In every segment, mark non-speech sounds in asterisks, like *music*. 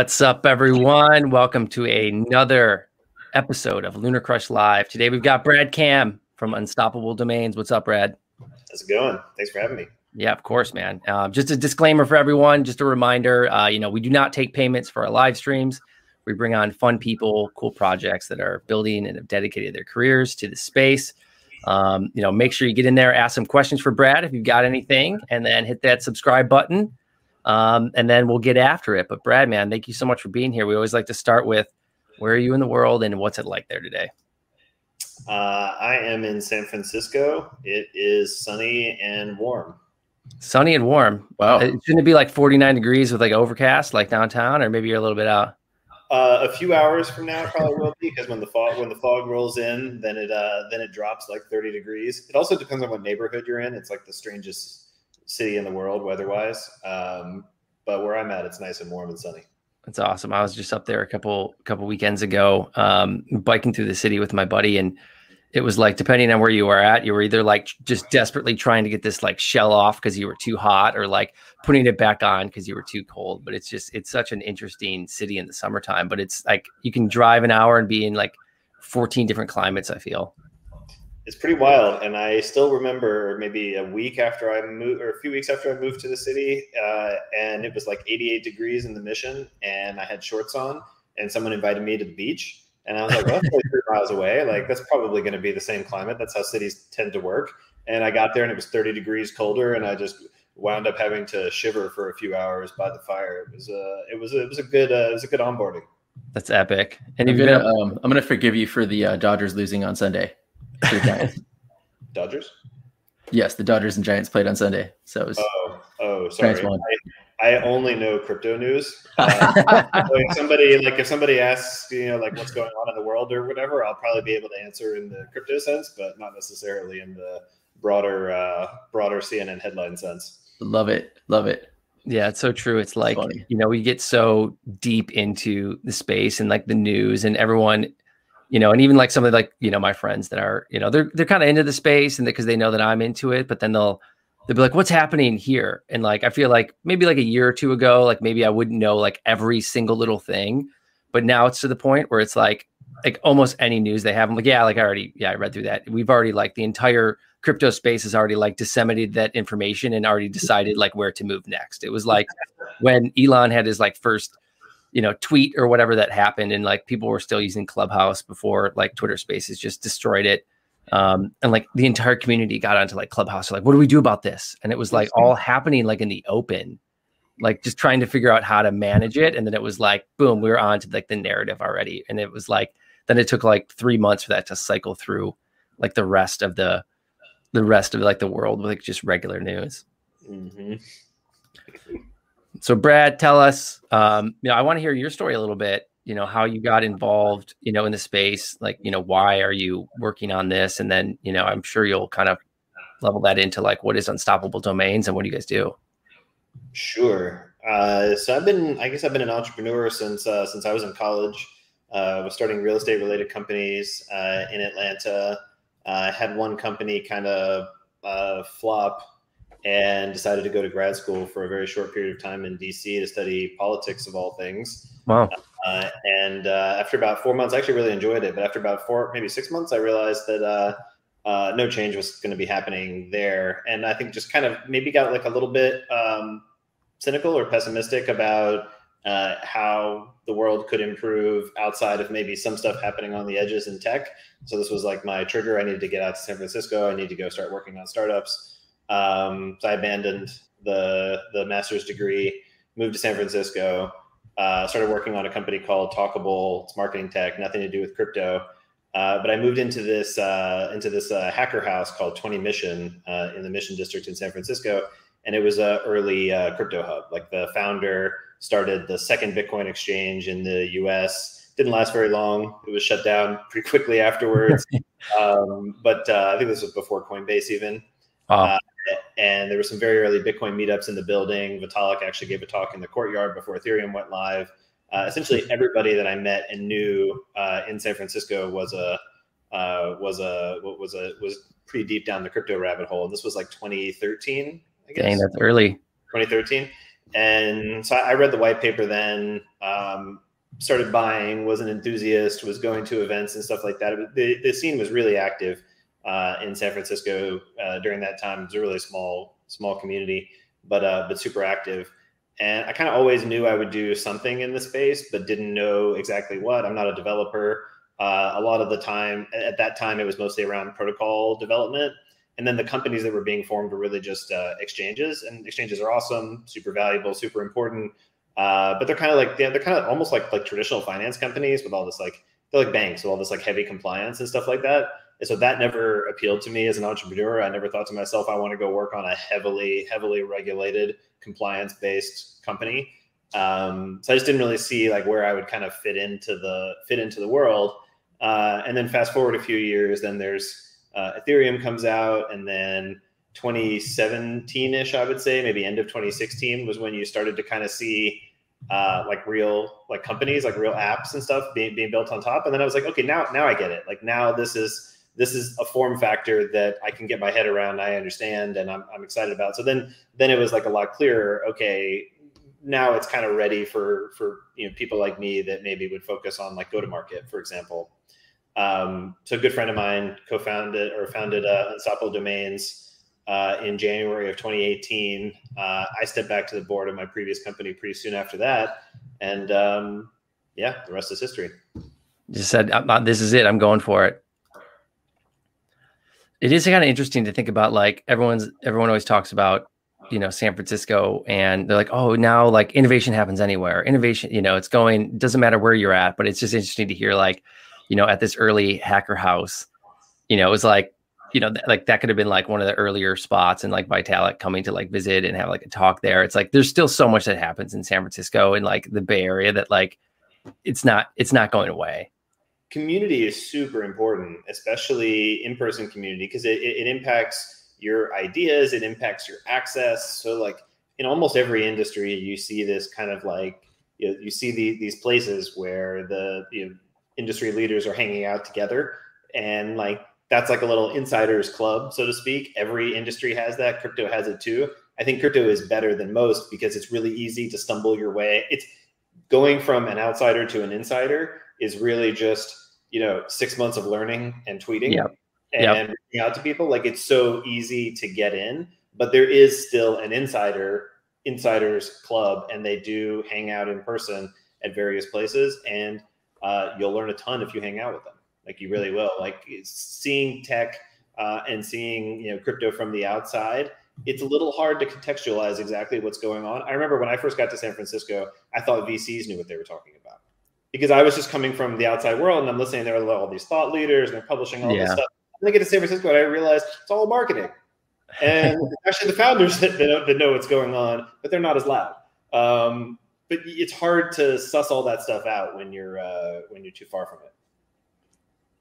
What's up, everyone? Welcome to another episode of Lunar Crush Live. Today we've got Brad Kam from Unstoppable Domains. What's up, Brad? How's it going? Thanks for having me. Yeah, of course, man. Um, just a disclaimer for everyone, just a reminder, uh, you know, we do not take payments for our live streams. We bring on fun people, cool projects that are building and have dedicated their careers to the space. Um, you know, make sure you get in there, ask some questions for Brad if you've got anything, and then hit that subscribe button. Um, and then we'll get after it. But Brad, man, thank you so much for being here. We always like to start with where are you in the world and what's it like there today? Uh, I am in San Francisco. It is sunny and warm. Sunny and warm. Wow. Uh, shouldn't it be like 49 degrees with like overcast, like downtown, or maybe you're a little bit out? Uh, a few hours from now, probably will be because when the fog when the fog rolls in, then it uh, then it drops like 30 degrees. It also depends on what neighborhood you're in. It's like the strangest city in the world weather-wise. Um, but where I'm at, it's nice and warm and sunny. That's awesome. I was just up there a couple couple weekends ago, um, biking through the city with my buddy, and it was like depending on where you were at, you were either like just desperately trying to get this like shell off because you were too hot, or like putting it back on because you were too cold. But it's just it's such an interesting city in the summertime. But it's like you can drive an hour and be in like 14 different climates. I feel it's pretty wild. And I still remember maybe a week after I moved, or a few weeks after I moved to the city, uh, and it was like 88 degrees in the mission, and I had shorts on, and someone invited me to the beach and I was like, well, that's three miles away. Like, that's probably going to be the same climate. That's how cities tend to work. And I got there and it was 30 degrees colder. And I just wound up having to shiver for a few hours by the fire. It was a, it was a, it was a good, uh, it was a good onboarding. That's epic. And I'm gonna, um, I'm gonna forgive you for the uh, Dodgers losing on Sunday. *laughs* Dodgers. Yes, the Dodgers and Giants played on Sunday. So it was. Oh, oh, sorry. I only know crypto news. *laughs* Uh, so if somebody like if somebody asks, you know, like what's going on in the world or whatever, I'll probably be able to answer in the crypto sense, but not necessarily in the broader uh, broader CNN headline sense. Love it, love it. Yeah, it's so true. It's like it's you know we get so deep into the space and like the news and everyone, you know, and even like some of like you know my friends that are you know they're they're kind of into the space and because they know that I'm into it, but then they'll they'll be like, what's happening here? And like, I feel like maybe like a year or two ago, like maybe I wouldn't know like every single little thing, but now it's to the point where it's like, like almost any news they have. I'm like, yeah, like I already, yeah, I read through that. We've already like the entire crypto space has already like disseminated that information and already decided like where to move next. It was like when Elon had his like first, you know, tweet or whatever that happened, and like people were still using Clubhouse before like Twitter Spaces just destroyed it. Um, and like the entire community got onto like clubhouse. Like what do we do about this? And it was like all happening like in the open like just trying to figure out how to manage it. And then it was like boom we were on to like the narrative already. And it was like then it took like three months for that to cycle through like the rest of the the rest of like the world with like just regular news. Mm-hmm. So brad tell us um you know i want to hear your story a little bit you know how you got involved you know in the space like you know why are you working on this? And then you know i'm sure you'll kind of level that into like what is unstoppable domains and what do you guys do? Sure. Uh, so i've been i guess i've been an entrepreneur since uh, since i was in college. Uh, was starting real estate related companies uh, in atlanta. I had one company kind of uh, flop and decided to go to grad school for a very short period of time in dc to study politics of all things wow uh, and uh, after about four months, I actually really enjoyed it. But after about four, maybe six months, I realized that uh, uh no change was going to be happening there. And I think just kind of maybe got like a little bit um, cynical or pessimistic about uh, how the world could improve outside of maybe some stuff happening on the edges in tech. So this was like my trigger. I needed to get out to San Francisco. I need to go start working on startups. Um, so I abandoned the the master's degree, moved to San Francisco uh, started working on a company called Talkable. It's marketing tech, nothing to do with crypto. Uh, but I moved into this uh, into this uh, hacker house called 20 Mission uh, in the Mission District in San Francisco, and it was a early uh, crypto hub. Like the founder started the second Bitcoin exchange in the U.S. Didn't last very long. It was shut down pretty quickly afterwards. *laughs* um, but I think this was before Coinbase even. Wow and there were some very early Bitcoin meetups in the building. Vitalik actually gave a talk in the courtyard before Ethereum went live. Uh, essentially, everybody that I met and knew uh, in San Francisco was a uh, was a was a was pretty deep down the crypto rabbit hole. And this was like 2013, I guess. Dang, that's early. 2013. And so I read the white paper then, um, started buying, was an enthusiast, was going to events and stuff like that. The, the scene was really active uh, in San Francisco uh, during that time. It was a really small, small community, but uh, but super active. And I kind of always knew I would do something in the space, but didn't know exactly what. I'm not a developer. Uh, a lot of the time, at that time, it was mostly around protocol development. And then the companies that were being formed were really just uh, exchanges, and exchanges are awesome, super valuable, super important. Uh, but they're kind of like they're, they're kind of almost like like traditional finance companies with all this like they're like banks with all this like heavy compliance and stuff like that. And so that never appealed to me as an entrepreneur. I never thought to myself I want to go work on a heavily heavily regulated compliance based company. Um, so I just didn't really see like where I would kind of fit into the fit into the world. Uh, and then fast forward a few years, then there's uh, Ethereum comes out, and then 2017ish, I would say, maybe end of 2016 was when you started to kind of see uh, like real like companies, like real apps and stuff being, being built on top. And then I was like, okay, now now I get it. Like now this is this is a form factor that I can get my head around. I understand, and I'm I'm excited about. So then then it was like a lot clearer. Okay, now it's kind of ready for for you know people like me that maybe would focus on like go to market, for example. Um, so a good friend of mine co-founded or founded uh, Unstoppable Domains uh, in January of 2018. Uh, I stepped back to the board of my previous company pretty soon after that, and um, yeah, the rest is history. Just said, "This is it. I'm going for it." It is kind of interesting to think about. Like everyone's, everyone always talks about, you know, San Francisco, and they're like, "Oh, now like innovation happens anywhere. Innovation, you know, it's going. Doesn't matter where you're at, but it's just interesting to hear like." you know, at this early hacker house, you know, it was like, you know, th- like that could have been like one of the earlier spots and like Vitalik coming to like visit and have like a talk there. It's like there's still so much that happens in San Francisco and like the Bay Area that like it's not it's not going away. Community is super important, especially in-person community, because it, it, it impacts your ideas, it impacts your access. So like in almost every industry, you see this kind of like you, know, you see the, these places where the you know, industry leaders are hanging out together and like that's like a little insiders club so to speak. Every industry has that. Crypto has it too. I think crypto is better than most because it's really easy to stumble your way. It's going from an outsider to an insider is really just you know six months of learning and tweeting yep. and yep. reaching out to people like it's so easy to get in but there is still an insider insiders club and they do hang out in person at various places and uh, you'll learn a ton if you hang out with them. Like you really will. Like seeing tech uh, and seeing you know crypto from the outside, it's a little hard to contextualize exactly what's going on. I remember when I first got to San Francisco, I thought VCs knew what they were talking about because I was just coming from the outside world and I'm listening. There were all these thought leaders and they're publishing all yeah. this stuff. And I get to San Francisco and I realized it's all marketing. And *laughs* actually, the founders *laughs* that, know, that know what's going on, but they're not as loud. Um, but it's hard to suss all that stuff out when you're uh, when you're too far from it.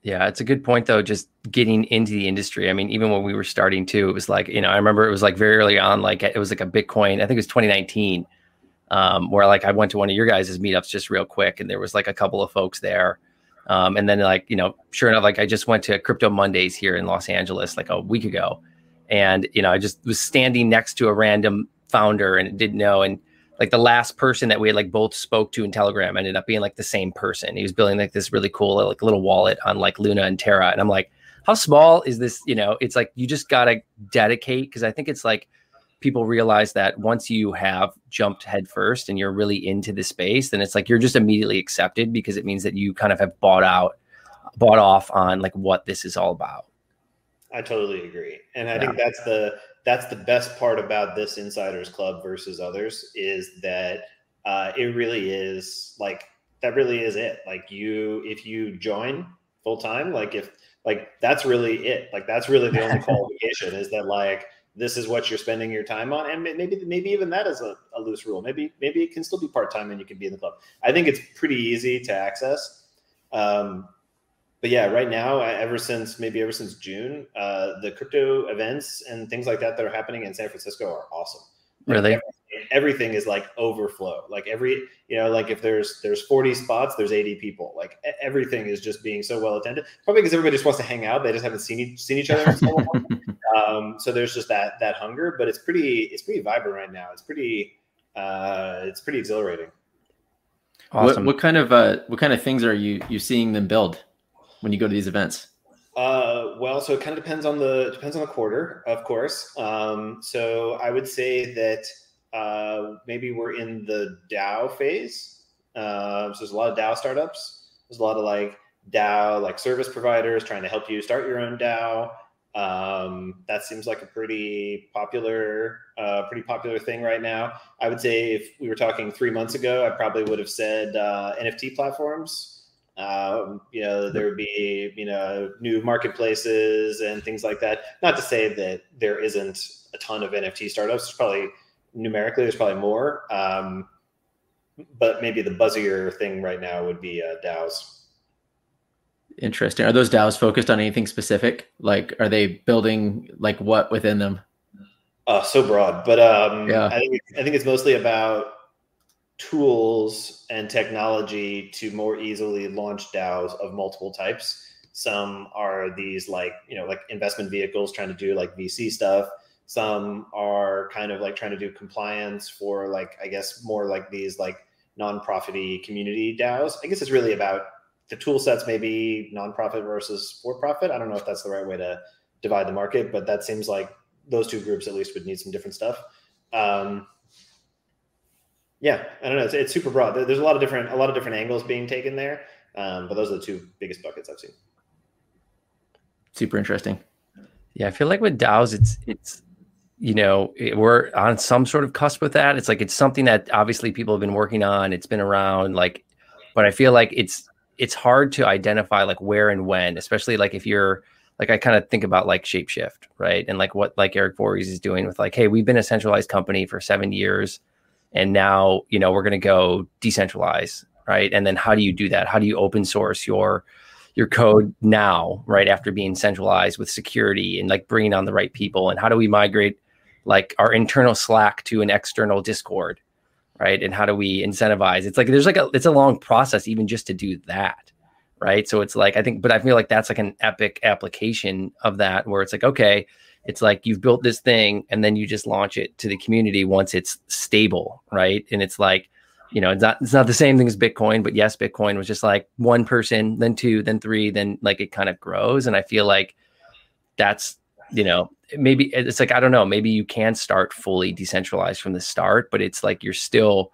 Yeah, it's a good point though. Just getting into the industry. I mean, even when we were starting too, it was like you know I remember it was like very early on. Like it was like a Bitcoin. I think it was 2019, um, where like I went to one of your guys' meetups just real quick, and there was like a couple of folks there. Um, and then like you know, sure enough, like I just went to Crypto Mondays here in Los Angeles like a week ago, and you know I just was standing next to a random founder and didn't know and like the last person that we had like both spoke to in Telegram ended up being like the same person. He was building like this really cool like little wallet on like Luna and Terra, and I'm like, how small is this? You know, it's like you just gotta dedicate because I think it's like people realize that once you have jumped headfirst and you're really into the space, then it's like you're just immediately accepted because it means that you kind of have bought out, bought off on like what this is all about. I totally agree, and I yeah. think that's the that's the best part about this insiders club versus others is that uh, it really is like that really is it like you if you join full time like if like that's really it like that's really the only *laughs* qualification is that like this is what you're spending your time on. And maybe maybe even that is a, a loose rule. Maybe maybe it can still be part-time and you can be in the club. I think it's pretty easy to access. Um, but yeah, right now, ever since maybe ever since June, uh, the crypto events and things like that that are happening in San Francisco are awesome. Really, everything, everything, is like overflow. Like every, you know, like if there's there's 40 spots, there's 80 people. Like everything is just being so well attended. Probably because everybody just wants to hang out. They just haven't seen each, seen each other. so *laughs* um, so there's just that that hunger. But it's pretty it's pretty vibrant right now. It's pretty uh, it's pretty exhilarating. Awesome. What, what kind of uh, what kind of things are you you seeing them build when you go to these events? Uh, well, so it kind of depends on the depends on the quarter, of course. Um, so I would say that uh, maybe we're in the DAO phase. Uh, so there's a lot of DAO startups. There's a lot of like DAO like service providers trying to help you start your own DAO. Um, that seems like a pretty popular, uh, pretty popular thing right now. I would say if we were talking three months ago, I probably would have said uh, NFT platforms. Um, you know, there would be you know new marketplaces and things like that. Not to say that there isn't a ton of NFT startups. There's probably numerically, there's probably more. Um, but maybe the buzzier thing right now would be uh, DAOs. Interesting. Are those DAOs focused on anything specific? Like, are they building like what within them? Uh, so broad, but um, yeah. I think I think it's mostly about tools and technology to more easily launch DAOs of multiple types. Some are these like you know like investment vehicles trying to do like VC stuff. Some are kind of like trying to do compliance for like I guess more like these like non-profity community DAOs. I guess it's really about the tool sets may be nonprofit versus for profit. I don't know if that's the right way to divide the market, but that seems like those two groups at least would need some different stuff. Um, yeah, I don't know. It's, it's, super broad. There's a lot of different a lot of different angles being taken there, um, but those are the two biggest buckets I've seen. Super interesting. Yeah, I feel like with DAOs, it's it's you know it, we're on some sort of cusp with that. It's like it's something that obviously people have been working on. It's been around, like, but I feel like it's it's hard to identify like where and when, especially like if you're like I kind of think about like Shapeshift, right? And like what like Eric Voorhees is doing with like, hey, we've been a centralized company for seven years, and now you know we're going to go decentralize, right? And then how do you do that? How do you open source your your code now, right after being centralized with security and like bringing on the right people? And how do we migrate like our internal Slack to an external Discord? right? And how do we incentivize? It's like there's like a it's a long process even just to do that right? So it's like i think but i feel like that's like an epic application of that where it's like okay it's like you've built this thing and then you just launch it to the community once it's stable right? And it's like you know it's not it's not the same thing as bitcoin but yes bitcoin was just like one person then two then three then like it kind of grows. And i feel like that's you know maybe it's like I don't know, maybe you can start fully decentralized from the start, but it's like you're still,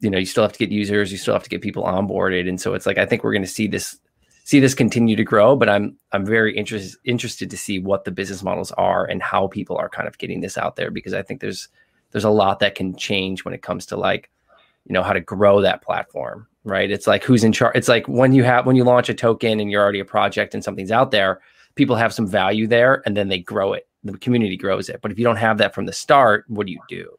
you know, you still have to get users, you still have to get people onboarded, and so it's like I think we're going to see this see this continue to grow, but I'm I'm very interested interested to see what the business models are and how people are kind of getting this out there because I think there's there's a lot that can change when it comes to like you know how to grow that platform right? It's like who's in charge it's like when you have when you launch a token and you're already a project and something's out there people have some value there and then they grow it the community grows it. But if you don't have that from the start what do you do?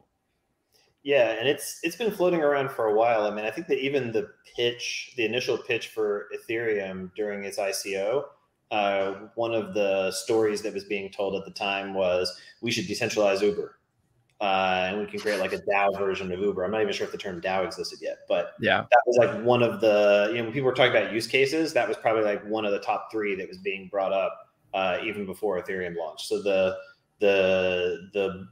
Yeah and it's it's been floating around for a while. I mean i think that even the pitch the initial pitch for ethereum during its ico uh, one of the stories that was being told at the time was we should decentralize uber. Uh, and we can create like a DAO version of Uber. I'm not even sure if the term DAO existed yet, but yeah, that was like one of the you know when people were talking about use cases, that was probably like one of the top three that was being brought up uh, even before Ethereum launched. So the the the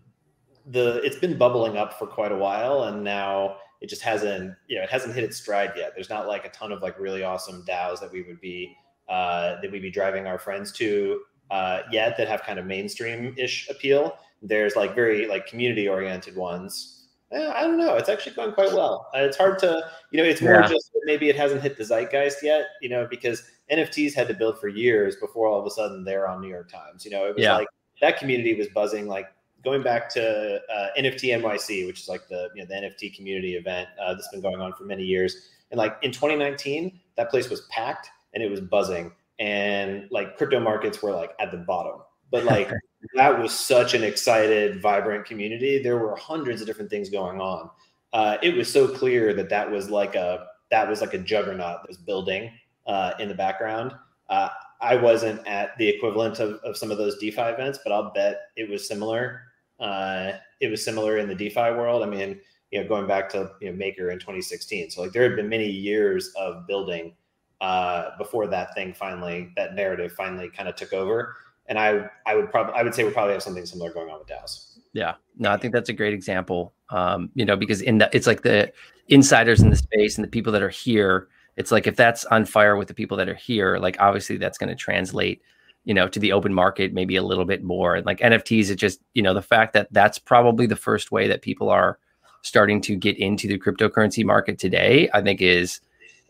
the it's been bubbling up for quite a while, and now it just hasn't you know it hasn't hit its stride yet. There's not like a ton of like really awesome DAOs that we would be uh, that we'd be driving our friends to uh, yet that have kind of mainstream ish appeal. There's like very like community oriented ones I don't know. It's actually going quite well. Uh, it's hard to, you know, it's more yeah. just maybe it hasn't hit the zeitgeist yet, you know, because NFTs had to build for years before all of a sudden they're on New York Times. You know, it was yeah. like that community was buzzing, like going back to uh, NFT NYC, which is like the you know the NFT community event uh, that's been going on for many years. And like in 2019, that place was packed and it was buzzing, and like crypto markets were like at the bottom. But like *laughs* that was such an excited, vibrant community. There were hundreds of different things going on. Uh, it was so clear that that was like a that was like a juggernaut that was building uh, in the background. Uh, I wasn't at the equivalent of, of some of those DeFi events, but I'll bet it was similar. Uh, it was similar in the DeFi world. I mean, you know, going back to you know, Maker in 2016. So like there had been many years of building uh, before that thing finally, that narrative finally kind of took over and I I would probably I would say we probably have something similar going on with DAOs. Yeah, no, I think that's a great example. Um, you know, because in the it's like the insiders in the space and the people that are here. It's like if that's on fire with the people that are here, like obviously that's going to translate, you know, to the open market maybe a little bit more. And like NFTs, it just you know the fact that that's probably the first way that people are starting to get into the cryptocurrency market today. I think is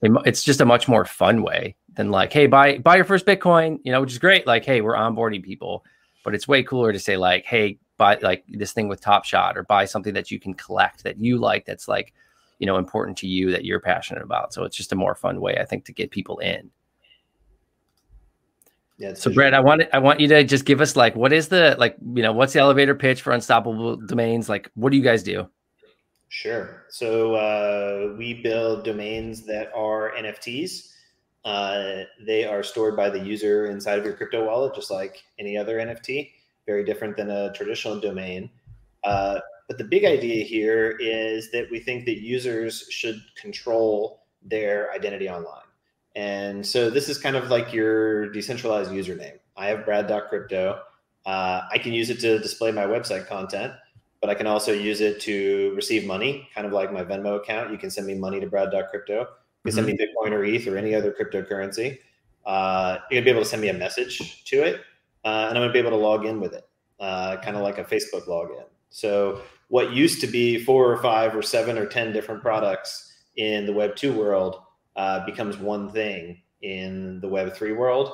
it's just a much more fun way than like, hey, buy buy your first Bitcoin, you know, which is great. Like, hey, we're onboarding people, but it's way cooler to say like, hey, buy like this thing with Top Shot or buy something that you can collect that you like that's like, you know, important to you that you're passionate about. So it's just a more fun way, I think, to get people in. Yeah. So Brad, I want I want you to just give us like what is the like you know what's the elevator pitch for Unstoppable Domains? Like, what do you guys do? Sure. So uh, we build domains that are NFTs. Uh, they are stored by the user inside of your crypto wallet, just like any other NFT. Very different than a traditional domain. Uh, but the big idea here is that we think that users should control their identity online. And so this is kind of like your decentralized username. I have brad.crypto. Uh, I can use it to display my website content but I can also use it to receive money, kind of like my Venmo account. You can send me money to brad.crypto. You can send me mm-hmm. Bitcoin or ETH or any other cryptocurrency. Uh, you're gonna be able to send me a message to it, uh, and I'm gonna be able to log in with it, uh, kind of like a Facebook login. So what used to be four or five or seven or ten different products in the Web two world uh, becomes one thing in the Web three world.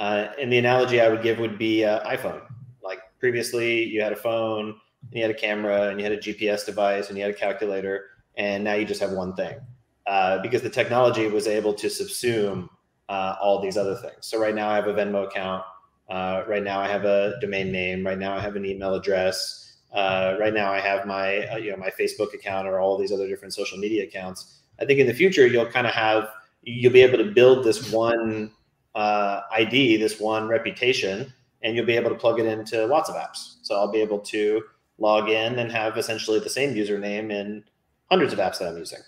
Uh, and the analogy I would give would be uh, iPhone. Like previously, you had a phone and you had a camera and you had a GPS device and you had a calculator, and now you just have one thing uh, because the technology was able to subsume uh, all these other things. So right now I have a Venmo account. Uh, right now I have a domain name. Right now I have an email address. Uh, right now I have my uh, you know my Facebook account or all these other different social media accounts. I think in the future you'll kind of have you'll be able to build this one ID, this one reputation, and you'll be able to plug it into lots of apps. So I'll be able to log in and have essentially the same username in hundreds of apps that I'm using.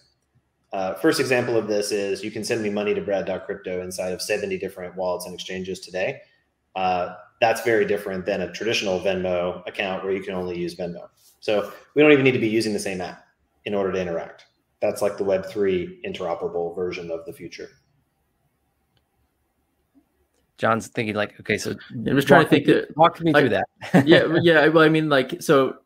Uh, first example of this is you can send me money to brad.crypto inside of 70 different wallets and exchanges today. Uh, that's very different than a traditional Venmo account where you can only use Venmo. So we don't even need to be using the same app in order to interact. That's like the Web3 interoperable version of the future. John's thinking like, okay, so I'm just trying to think. that, walk me through that. *laughs* yeah, yeah. Well, I mean, like, so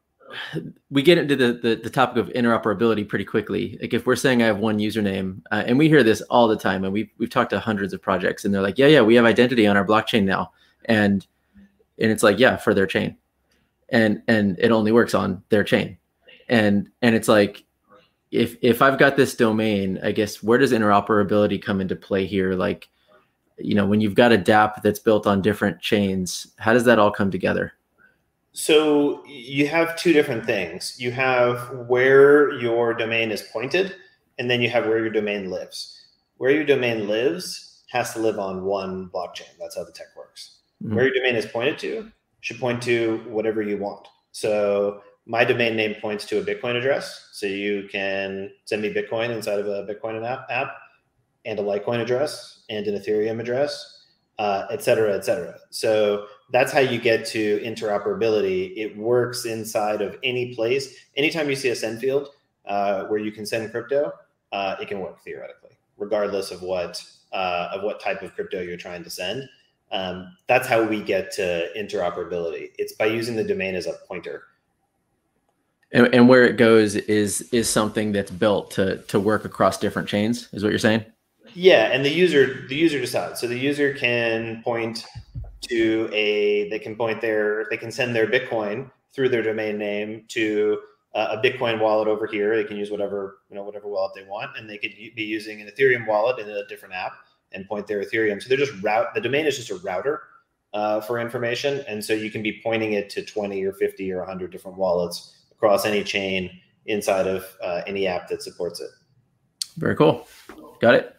we get into the, the, the topic of interoperability pretty quickly. Like, if we're saying I have one username, uh, and we hear this all the time, and we've we've talked to hundreds of projects, and they're like, yeah, yeah, we have identity on our blockchain now, and and it's like, yeah, for their chain, and and it only works on their chain, and and it's like. If, if I've got this domain, I guess where does interoperability come into play here? Like, you know when you've got a dApp that's built on different chains how does that all come together so you have two different things. You have where your domain is pointed and then you have where your domain lives. Where your domain lives has to live on one blockchain. That's how the tech works. Mm-hmm. where your domain is pointed to should point to whatever you want. So my domain name points to a bitcoin address. So you can send me bitcoin inside of a bitcoin app, app and a Litecoin address and an Ethereum address, uh, et cetera, et cetera. So that's how you get to interoperability. It works inside of any place. Anytime you see a send field uh, where you can send crypto, uh, it can work theoretically, regardless of what uh, of what type of crypto you're trying to send. Um, that's how we get to interoperability. It's by using the domain as a pointer. And, and where it goes is is something that's built to to work across different chains. Is what you're saying? Yeah, and the user the user decides. So the user can point to a they can point their they can send their Bitcoin through their domain name to uh, a Bitcoin wallet over here. They can use whatever you know whatever wallet they want, and they could be using an Ethereum wallet in a different app and point their Ethereum. So they're just route the domain is just a router uh, for information, and so you can be pointing it to twenty or fifty or hundred different wallets across any chain inside of uh, any app that supports it. Very cool. Got it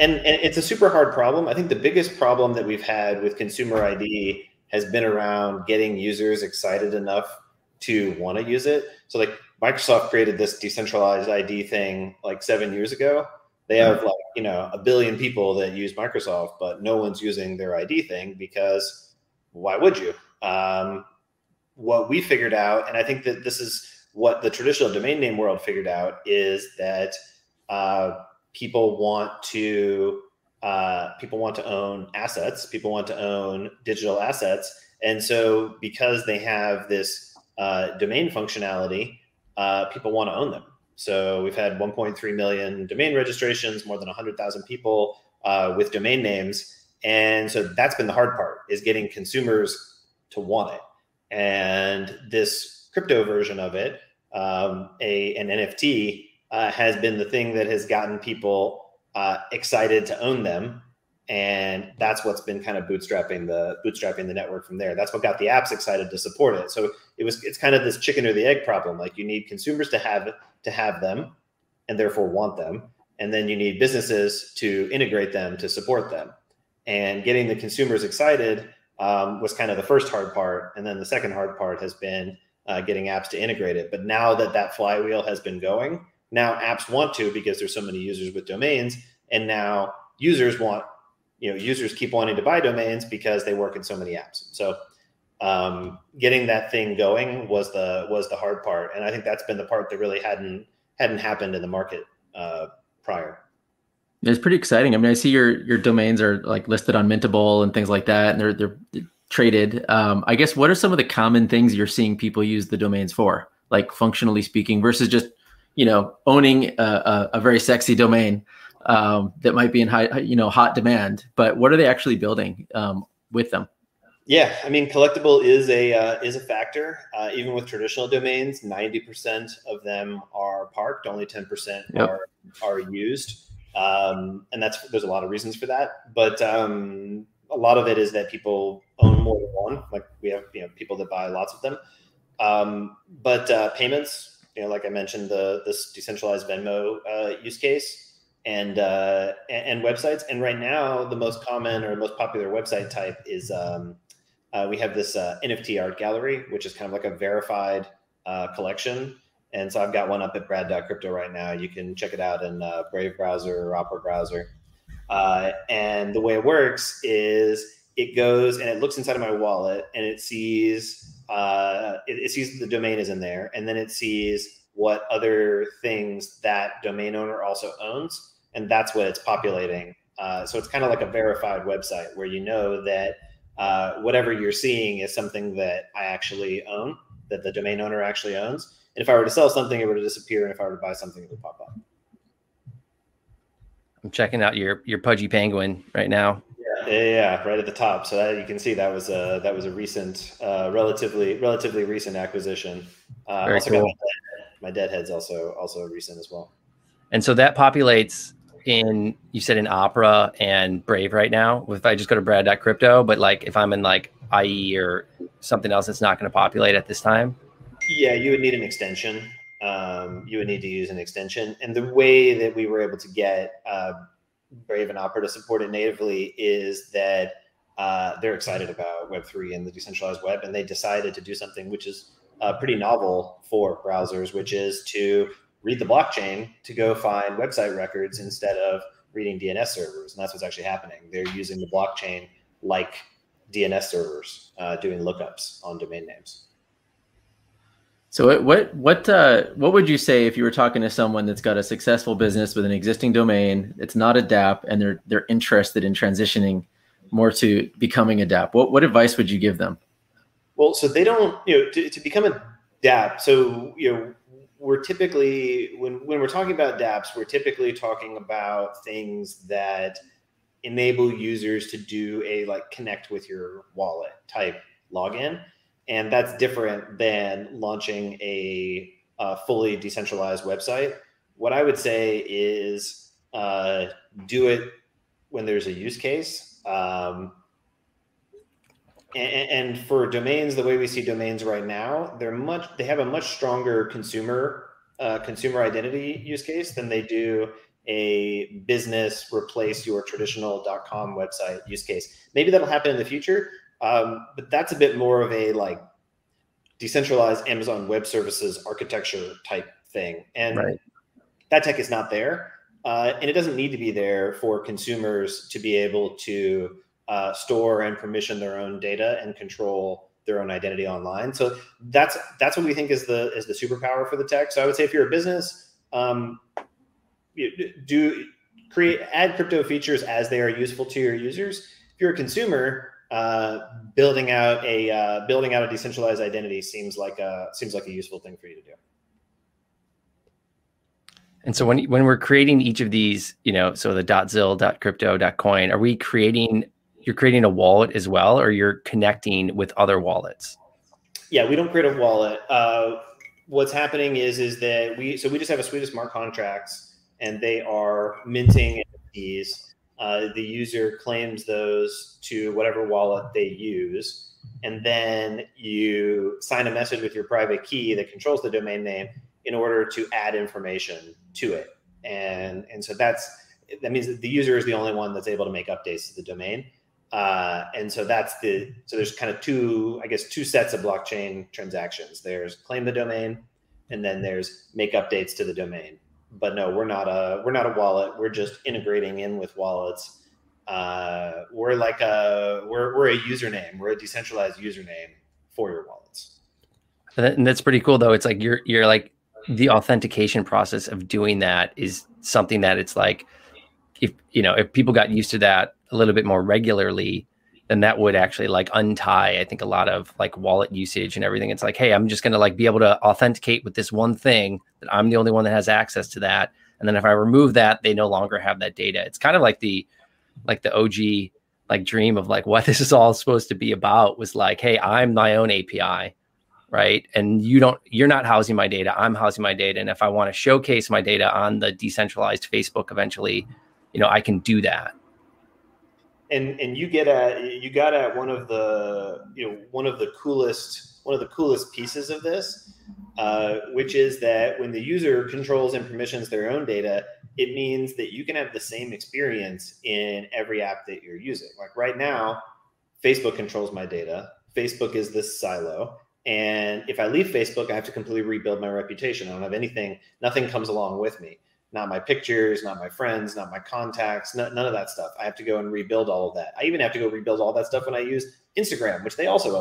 and, and it's a super hard problem. I think the biggest problem that we've had with consumer ID has been around getting users excited enough to want to use it. So like Microsoft created this decentralized ID thing like seven years ago. They have like, you know, a billion people that use Microsoft, but no one's using their ID thing because why would you? Um, what we figured out, and I think that this is what the traditional domain name world figured out, is that uh, people want to uh, people want to own assets. People want to own digital assets, and so because they have this uh, domain functionality, uh, people want to own them. So we've had 1.3 million domain registrations, more than 100,000 people uh, with domain names, and so that's been the hard part is getting consumers to want it. And this crypto version of it, um, a an NFT, uh, has been the thing that has gotten people uh, excited to own them, and that's what's been kind of bootstrapping the bootstrapping the network from there. That's what got the apps excited to support it. So it was it's kind of this chicken or the egg problem. Like you need consumers to have to have them, and therefore want them, and then you need businesses to integrate them to support them. And getting the consumers excited um, was kind of the first hard part, and then the second hard part has been uh, getting apps to integrate it. But now that that flywheel has been going, now apps want to because there's so many users with domains, and now users want, you know, users keep wanting to buy domains because they work in so many apps. So um, getting that thing going was the was the hard part, and I think that's been the part that really hadn't hadn't happened in the market uh, prior. It's pretty exciting. I mean, I see your your domains are like listed on Mintable and things like that, and they're they're traded. Um, I guess what are some of the common things you're seeing people use the domains for, like functionally speaking, versus just you know owning a, a, a very sexy domain um, that might be in high you know hot demand, but what are they actually building um, with them? Yeah, I mean, collectible is a uh, is a factor. Uh, even with traditional domains, ninety percent of them are parked. Only ten percent yep. are are used um, and that's there's a lot of reasons for that. But um, a lot of it is that people own more than one. Like we have you know people that buy lots of them. Um, but uh, payments, you know, like I mentioned, the this decentralized Venmo uh, use case and, uh, and, and websites. And right now, the most common or most popular website type is um, uh, we have this uh, NFT art gallery, which is kind of like a verified uh, collection and so I've got one up at brad.crypto right now. You can check it out in uh, Brave browser or Opera browser. Uh, and the way it works is it goes and it looks inside of my wallet and it sees uh, it, it, sees the domain is in there, and then it sees what other things that domain owner also owns, and that's what it's populating. Uh, so it's kind of like a verified website where you know that uh, whatever you're seeing is something that I actually own, that the domain owner actually owns and if I were to sell something, it would disappear. And if I were to buy something, it would pop up. I'm checking out your your pudgy penguin right now. Yeah, right at the top. So that, you can see that was a that was a recent, uh, relatively relatively recent acquisition. Uh, also cool. my, dead, my deadhead's also also recent as well. And so that populates in you said in Opera and Brave right now. If I just go to Brad.crypto, but like if I'm in like IE or something else that's not going to populate at this time. Yeah, you would need an extension. Um, you would need to use an extension. And the way that we were able to get uh, Brave and Opera to support it natively is that uh, they're excited about Web3 and the decentralized web, and they decided to do something which is uh, pretty novel for browsers, which is to read the blockchain to go find website records instead of reading DNS servers. And that's what's actually happening. They're using the blockchain like DNS servers, uh, doing lookups on domain names. So what what uh, what would you say if you were talking to someone that's got a successful business with an existing domain, it's not a DApp, and they're they're interested in transitioning more to becoming a DApp? What what advice would you give them? Well, so they don't you know to, to become a DApp. So you know we're typically when when we're talking about DApps, we're typically talking about things that enable users to do a like connect with your wallet type login and that's different than launching a, a fully decentralized website. What I would say is uh, do it when there's a use case. Um, and, and, for domains, the way we see domains right now, they're much they have a much stronger consumer uh, consumer identity use case than they do a business replace your traditional .com website use case. Maybe that'll happen in the future, um, but that's a bit more of a like decentralized Amazon Web Services architecture type thing, and right. that tech is not there, uh, and it doesn't need to be there for consumers to be able to uh, store and permission their own data and control their own identity online. So that's that's what we think is the is the superpower for the tech. So I would say if you're a business, um, do create add crypto features as they are useful to your users. If you're a consumer, uh, building out a uh, building out a decentralized identity seems like a seems like a useful thing for you to do. And so when when we're creating each of these, you know, so the dot .zil, dot .crypto, dot .coin, are we creating you're creating a wallet as well, or you're connecting with other wallets? Yeah, we don't create a wallet. Uh, what's happening is is that we so we just have a suite of smart contracts, and they are minting NFTs. Uh, the user claims those to whatever wallet they use, and then you sign a message with your private key that controls the domain name in order to add information to it. And and so that's that means that the user is the only one that's able to make updates to the domain. Uh, and so that's the so there's kind of two I guess two sets of blockchain transactions. There's claim the domain, and then there's make updates to the domain. But no, we're not a we're not a wallet. We're just integrating in with wallets. Uh, we're like a we're we're a username. We're a decentralized username for your wallets. And that's pretty cool though. It's like you're you're like the authentication process of doing that is something that it's like if you know if people got used to that a little bit more regularly then that would actually like untie i think a lot of like wallet usage and everything. It's like hey i'm just going to like be able to authenticate with this one thing that i'm the only one that has access to that. And then if i remove that they no longer have that data. It's kind of like the like the og like dream of like *laughs* what this is all supposed to be about was like hey i'm my own api right? And you don't you're not housing my data. I'm housing my data. And if i want to showcase my data on the decentralized facebook eventually you know i can do that and and you get at you got at one of the you know one of the coolest one of the coolest pieces of this uh, which is that when the user controls and permissions their own data it means that you can have the same experience in every app that you're using like right now facebook controls my data facebook is this silo and if I leave Facebook, I have to completely rebuild my reputation. I don't have anything, nothing comes along with me. Not my pictures, not my friends, not my contacts, none, of that stuff. I have to go and rebuild all of that. I even have to go rebuild all that stuff when I use Instagram, which they also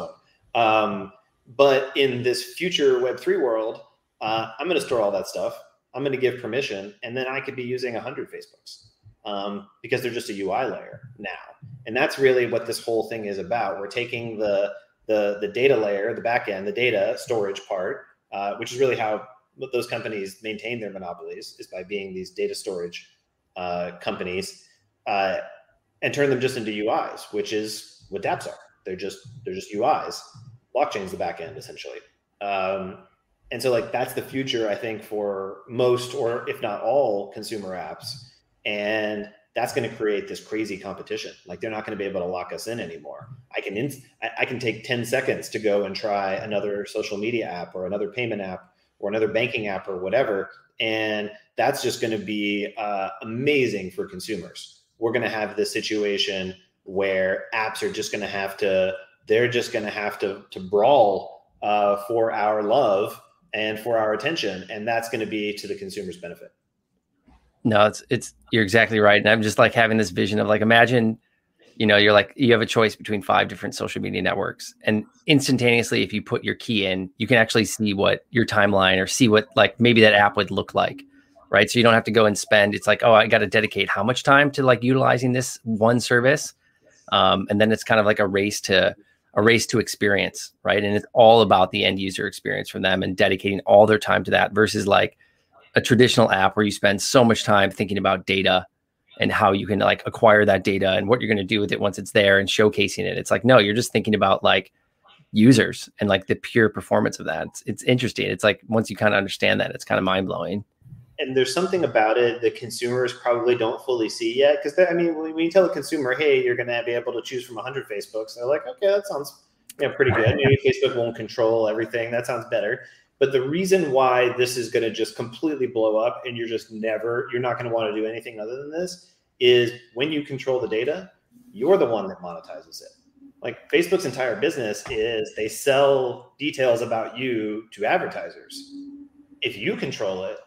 own. Um, but in this future Web3 world, uh, I'm going to store all that stuff. I'm going to give permission, and then I could be using 100 Facebooks um, because they're just a UI layer now. And that's really what this whole thing is about. We're taking the the the data layer, the backend, the data storage part, uh, which is really how those companies maintain their monopolies, is by being these data storage uh, companies, uh, and turn them just into UIs, which is what DApps are. They're just they're just UIs. Blockchain's the backend essentially. Um, and so like that's the future I think for most or if not all consumer apps. And that's going to create this crazy competition. Like they're not going to be able to lock us in anymore. I can in, I can take 10 seconds to go and try another social media app or another payment app or another banking app or whatever, and that's just going to be uh, amazing for consumers. We're going to have this situation where apps are just going to have to they're just going to have to to brawl uh, for our love and for our attention, and that's going to be to the consumer's benefit. No, it's it's you're exactly right. And I'm just like having this vision of like imagine, you know, you're like you have a choice between five different social media networks. And instantaneously, if you put your key in, you can actually see what your timeline or see what like maybe that app would look like. Right. So you don't have to go and spend, it's like, oh, I got to dedicate how much time to like utilizing this one service. Um, and then it's kind of like a race to a race to experience, right? And it's all about the end user experience for them and dedicating all their time to that versus like a traditional app where you spend so much time thinking about data and how you can like acquire that data and what you're going to do with it once it's there and showcasing it. It's like, no, you're just thinking about like users and like the pure performance of that. It's, it's interesting. It's like once you kind of understand that, it's kind of mind blowing. And there's something about it that consumers probably don't fully see yet. Because I mean, when you tell a consumer, "Hey, you're going to be able to choose from 100 Facebooks," they're like, "Okay, that sounds you know pretty good. Maybe *laughs* Facebook won't control everything. That sounds better." But the reason why this is going to just completely blow up and you're just never, you're not going to want to do anything other than this is when you control the data, you're the one that monetizes it. Like Facebook's entire business is they sell details about you to advertisers. If you control it,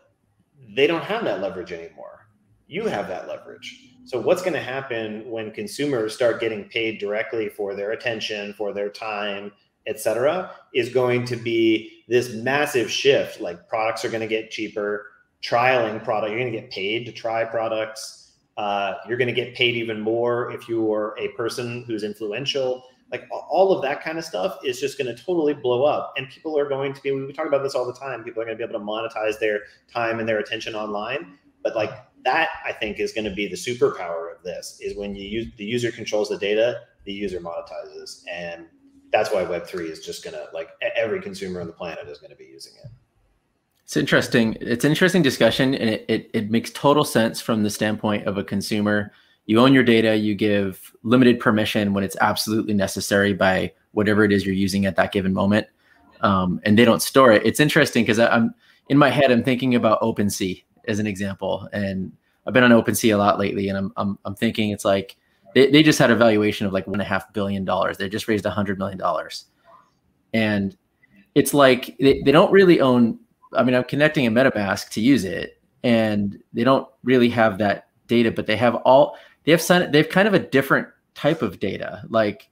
they don't have that leverage anymore. You have that leverage. So, what's going to happen when consumers start getting paid directly for their attention, for their time, etc., is going to be this massive shift. Like products are going to get cheaper, trialing product, you're going to get paid to try products. Uh, you're going to get paid even more if you are a person who's influential. Like all of that kind of stuff is just going to totally blow up, and people are going to be. We talk about this all the time. People are going to be able to monetize their time and their attention online. But like that, I think, is going to be the superpower of this. Is when you use the user controls the data, the user monetizes, and that's why Web three is just going to like every consumer on the planet is going to be using it. It's interesting. It's an interesting discussion, and it, it, it makes total sense from the standpoint of a consumer. You own your data. You give limited permission when it's absolutely necessary by whatever it is you're using at that given moment, um, and they don't store it. It's interesting because I'm in my head. I'm thinking about OpenSea as an example, and I've been on OpenSea a lot lately, and I'm I'm, I'm thinking it's like they, they just had a valuation of like one and a half billion dollars. They just raised a hundred million dollars, and it's like they, they don't really own I mean, I'm connecting a MetaMask to use it, and they don't really have that data, but they have all they have they have kind of a different type of data, like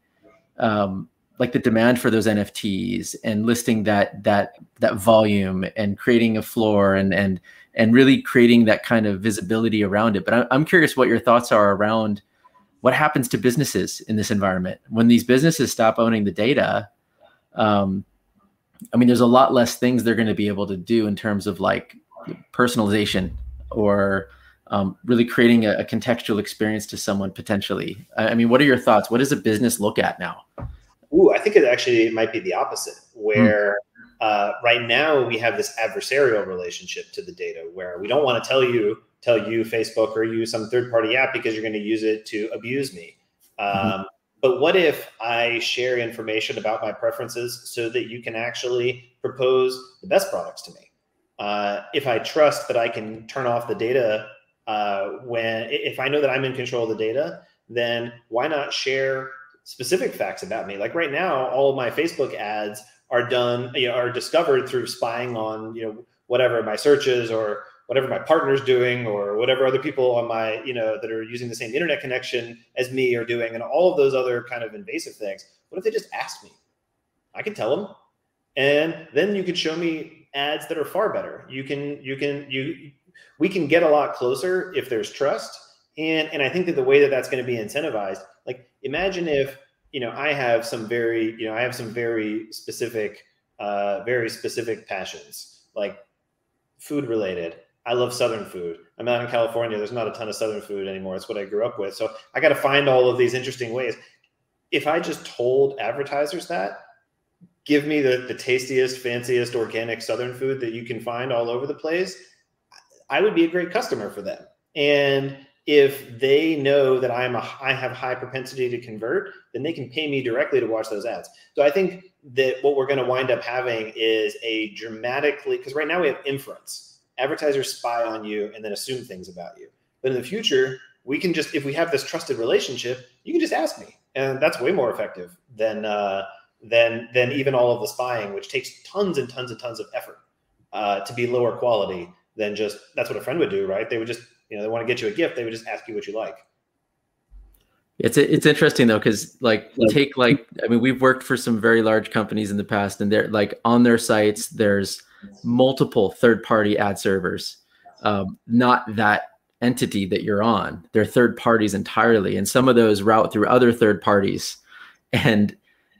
um, like the demand for those NFTs and listing that that that volume and creating a floor and and and really creating that kind of visibility around it. But I'm, I'm curious what your thoughts are around what happens to businesses in this environment when these businesses stop owning the data. Um, I mean, there's a lot less things they're going to be able to do in terms of like personalization or um, really creating a, a, contextual experience to someone potentially. I, I mean, what are your thoughts? What does a business look at now? Ooh, I think it actually might be the opposite, where mm. uh, right now we have this adversarial relationship to the data, where we don't want to tell you, tell you Facebook or you some third party app because you're going to use it to abuse me. Mm-hmm. Um, but what if I share information about my preferences so that you can actually propose the best products to me? Uh, if I trust that I can turn off the data uh, when, if I know that I'm in control of the data, then why not share specific facts about me? Like right now, all of my Facebook ads are done, you know, are discovered through spying on, you know, whatever my searches or whatever my partner's doing or whatever other people on my you know that are using the same internet connection as me are doing and all of those other kind of invasive things what if they just ask me? I can tell them. And then you could show me ads that are far better. You can you can you we can get a lot closer if there's trust. And and i think that the way that that's going to be incentivized like imagine if you know i have some very you know i have some very specific uh very specific passions like food related I love Southern food. I'm out in California. There's not a ton of Southern food anymore. It's what I grew up with. So I got to find all of these interesting ways. If I just told advertisers that, give me the, the tastiest, fanciest organic Southern food that you can find all over the place, I would be a great customer for them. And if they know that I'm a I have high propensity to convert, then they can pay me directly to watch those ads. So I think that what we're going to wind up having is a dramatically because right now we have inference advertisers spy on you and then assume things about you. But in the future, we can just if we have this trusted relationship, you can just ask me, and that's way more effective than uh, than than even all of the spying, which takes tons and tons and tons of effort uh, to be lower quality than just that's what a friend would do, right? They would just you know they want to get you a gift, they would just ask you what you like. It's it's interesting though because like take like I mean we've worked for some very large companies in the past and they're like on their sites there's multiple third party ad servers, um, not that entity that you're on. They're third parties entirely, and some of those route through other third parties, and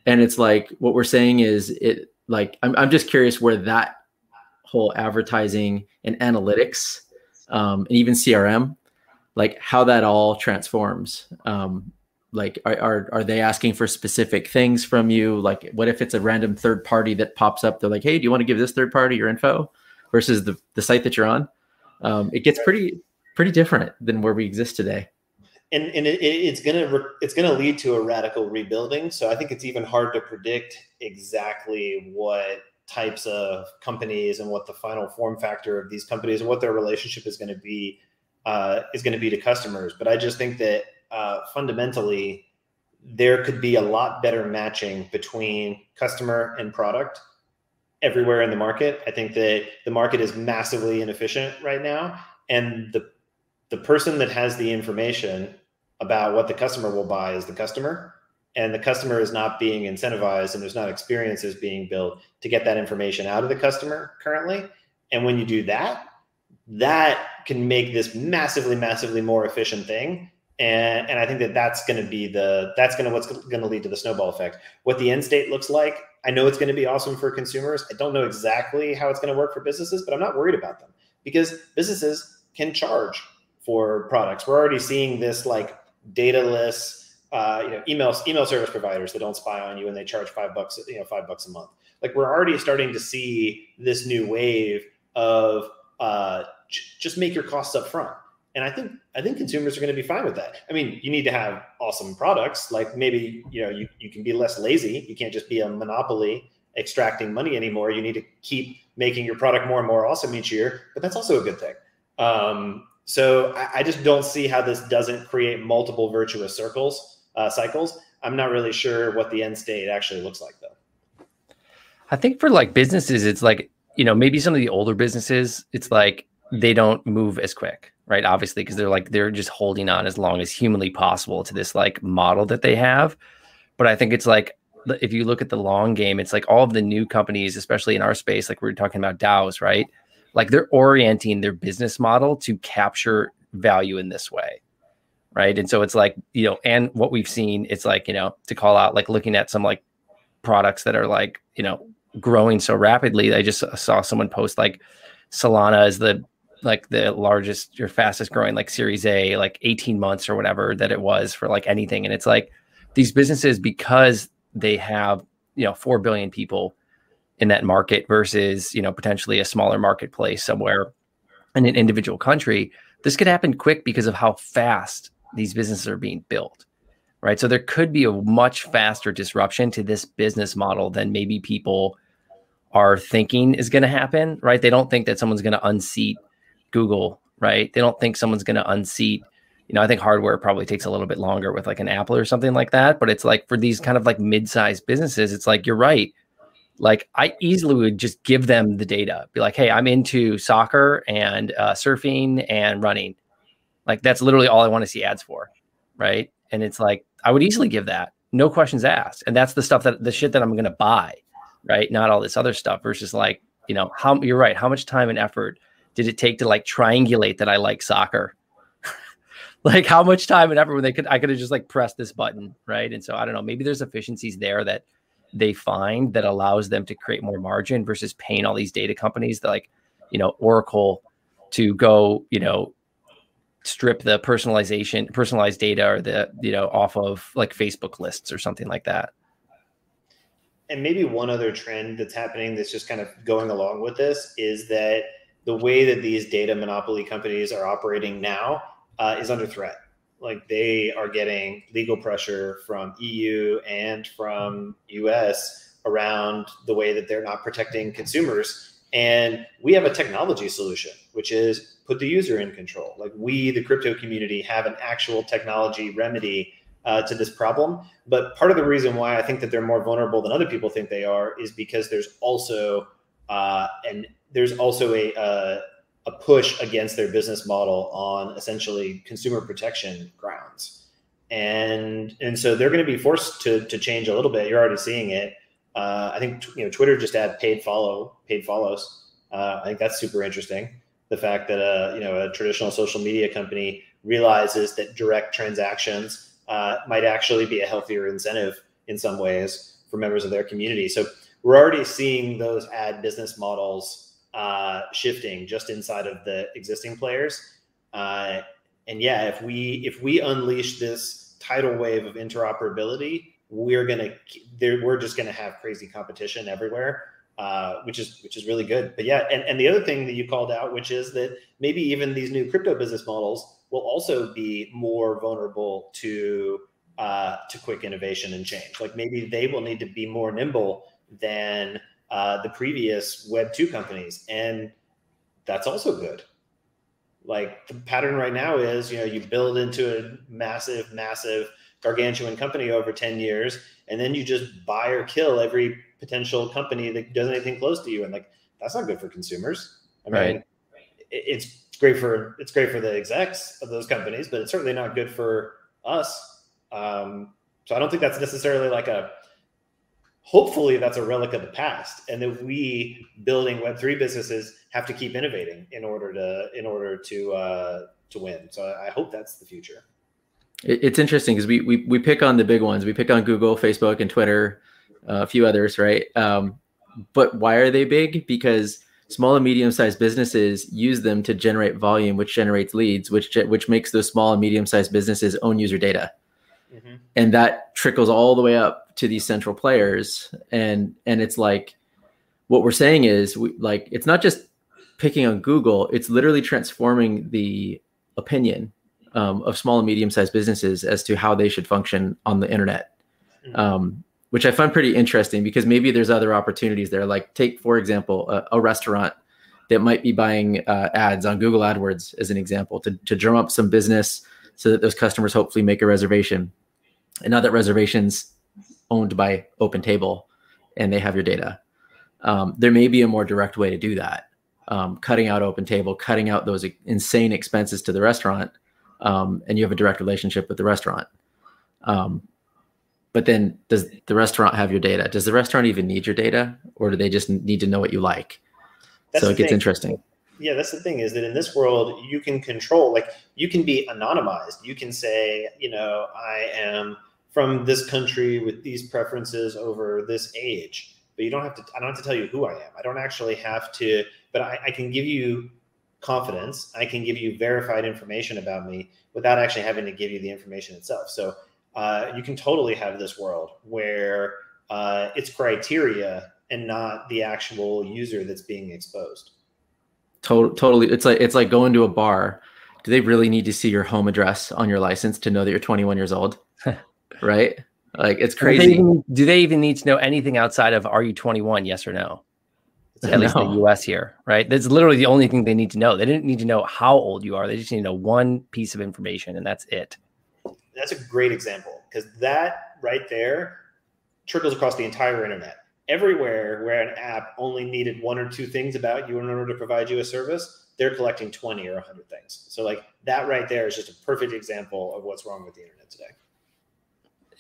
and it's like what we're saying is it like I'm I'm just curious where that whole advertising and analytics um, and even CRM, like how that all transforms. Um, like are, are are they asking for specific things from you? Like what if it's a random third party that pops up? They're like hey do you want to give this third party your info versus the, the site that you're on? Um, it gets pretty pretty different than where we exist today. And and it, it's gonna re- it's gonna lead to a radical rebuilding. So i think it's even hard to predict exactly what types of companies and what the final form factor of these companies and what their relationship is going to be uh, is going to be to customers. But i just think that uh, fundamentally there could be a lot better matching between customer and product everywhere in the market. I think that the market is massively inefficient right now, and the the person that has the information about what the customer will buy is the customer, and the customer is not being incentivized and there's not experiences being built to get that information out of the customer currently. And when you do that, that can make this massively, massively more efficient thing. And, and I think that that's going to be the that's going to what's going to lead to the snowball effect. What the end state looks like, I know it's going to be awesome for consumers. I don't know exactly how it's going to work for businesses, but I'm not worried about them because businesses can charge for products. We're already seeing this like dataless uh, you know, email email service providers that don't spy on you and they charge five bucks, you know, five bucks a month. Like we're already starting to see this new wave of uh, j- just make your costs up front. And I think I think consumers are going to be fine with that. I mean, you need to have awesome products. Like maybe you know you, you can be less lazy. You can't just be a monopoly extracting money anymore. You need to keep making your product more and more awesome each year. But that's also a good thing. Um, so I, I just don't see how this doesn't create multiple virtuous circles uh, cycles. I'm not really sure what the end state actually looks like though. I think for like businesses, it's like, you know, maybe some of the older businesses, it's like they don't move as quick, right? Obviously, because they're like, they're just holding on as long as humanly possible to this like model that they have. But I think it's like, if you look at the long game, it's like all of the new companies, especially in our space, like we are talking about DAOs, right? Like they're orienting their business model to capture value in this way right and so it's like you know and what we've seen it's like you know to call out like looking at some like products that are like you know growing so rapidly i just saw someone post like solana is the like the largest or fastest growing like series a like 18 months or whatever that it was for like anything. And it's like these businesses because they have you know 4 billion people in that market versus you know potentially a smaller marketplace somewhere in an individual country this could happen quick because of how fast these businesses are being built right? So there could be a much faster disruption to this business model than maybe people are thinking is going to happen right? They don't think that someone's going to unseat google right they don't think someone's going to unseat you know i think hardware probably takes a little bit longer with like an apple or something like that but it's like for these kind of like mid-sized businesses it's like you're right like i easily would just give them the data be like hey i'm into soccer and uh, surfing and running like that's literally all I want to see ads for, right? And it's like I would easily give that, no questions asked. And that's the stuff that the shit that I'm going to buy, right? Not all this other stuff versus like, you know, how you're right, how much time and effort did it take to like triangulate that I like soccer? *laughs* like how much time and effort when they could I could have just like pressed this button, right? And so I don't know, maybe there's efficiencies there that they find that allows them to create more margin versus paying all these data companies that like, you know, Oracle to go, you know, strip the personalization personalized data or the you know off of like facebook lists or something like that and maybe one other trend that's happening that's just kind of going along with this is that the way that these data monopoly companies are operating now uh, is under threat like they are getting legal pressure from eu and from us around the way that they're not protecting consumers and we have a technology solution which is put the user in control. Like we, the crypto community, have an actual technology remedy uh, to this problem. But part of the reason why I think that they're more vulnerable than other people think they are is because there's also uh, and there's also a, uh, a push against their business model on essentially consumer protection grounds. And and so they're going to be forced to to change a little bit. You're already seeing it. Uh, I think you know Twitter just had paid follow paid follows. Uh, I think that's super interesting the fact that a you know a traditional social media company realizes that direct transactions uh, might actually be a healthier incentive in some ways for members of their community. So we're already seeing those ad business models uh, shifting just inside of the existing players. Uh, and yeah, if we if we unleash this tidal wave of interoperability, we're gonna we're just gonna have crazy competition everywhere uh, which is which is really good. But yeah, and, and the other thing that you called out, which is that maybe even these new crypto business models will also be more vulnerable to uh, to quick innovation and change. Like maybe they will need to be more nimble than uh, the previous Web two companies, and that's also good. Like the pattern right now is, you know, you build into a massive, massive, gargantuan company over ten years, and then you just buy or kill every potential company that does anything close to you and like that's not good for consumers i mean right. it's great for it's great for the execs of those companies but it's certainly not good for us um, So I don't think that's necessarily like a hopefully that's a relic of the past and that we building web3 businesses have to keep innovating in order to in order to uh, to win. So i hope that's the future. It's interesting because we, we we pick on the big ones. We pick on google facebook and twitter uh, a few others right? Um, but why are they big? Because small and medium sized businesses use them to generate volume which generates leads which which makes those small and medium sized businesses own user data mm-hmm. and that trickles all the way up to these central players and and it's like what we're saying is we, like it's not just picking on google it's literally transforming the opinion um, of small and medium sized businesses as to how they should function on the internet mm-hmm. um, which i find pretty interesting because maybe there's other opportunities there like take for example a, a restaurant that might be buying uh, ads on google adwords as an example to, to drum up some business so that those customers hopefully make a reservation and now that reservations owned by OpenTable and they have your data. Um, there may be a more direct way to do that. Um, cutting out OpenTable cutting out those insane expenses to the restaurant, um, and you have a direct relationship with the restaurant. Um, but then, does the restaurant have your data? Does the restaurant even need your data, or do they just need to know what you like? That's so it gets thing. interesting. Yeah, that's the thing is that in this world, you can control, like, you can be anonymized. You can say, you know, I am from this country with these preferences over this age. But you don't have to, I don't have to tell you who I am. I don't actually have to, but I, I can give you confidence. I can give you verified information about me without actually having to give you the information itself. So uh, you can totally have this world where uh, it's criteria and not the actual user that's being exposed. Totally, it's like it's like going to a bar. Do they really need to see your home address on your license to know that you're 21 years old? *laughs* right? Like it's crazy. Do they, even, do they even need to know anything outside of are you 21? Yes or no? At least in the *laughs* US here, right? That's literally the only thing they need to know. They didn't need to know how old you are. They just need to know one piece of information, and that's it. That's a great example because that right there trickles across the entire internet. Everywhere where an app only needed one or two things about you in order to provide you a service, they're collecting 20 or 100 things. So, like that right there is just a perfect example of what's wrong with the internet today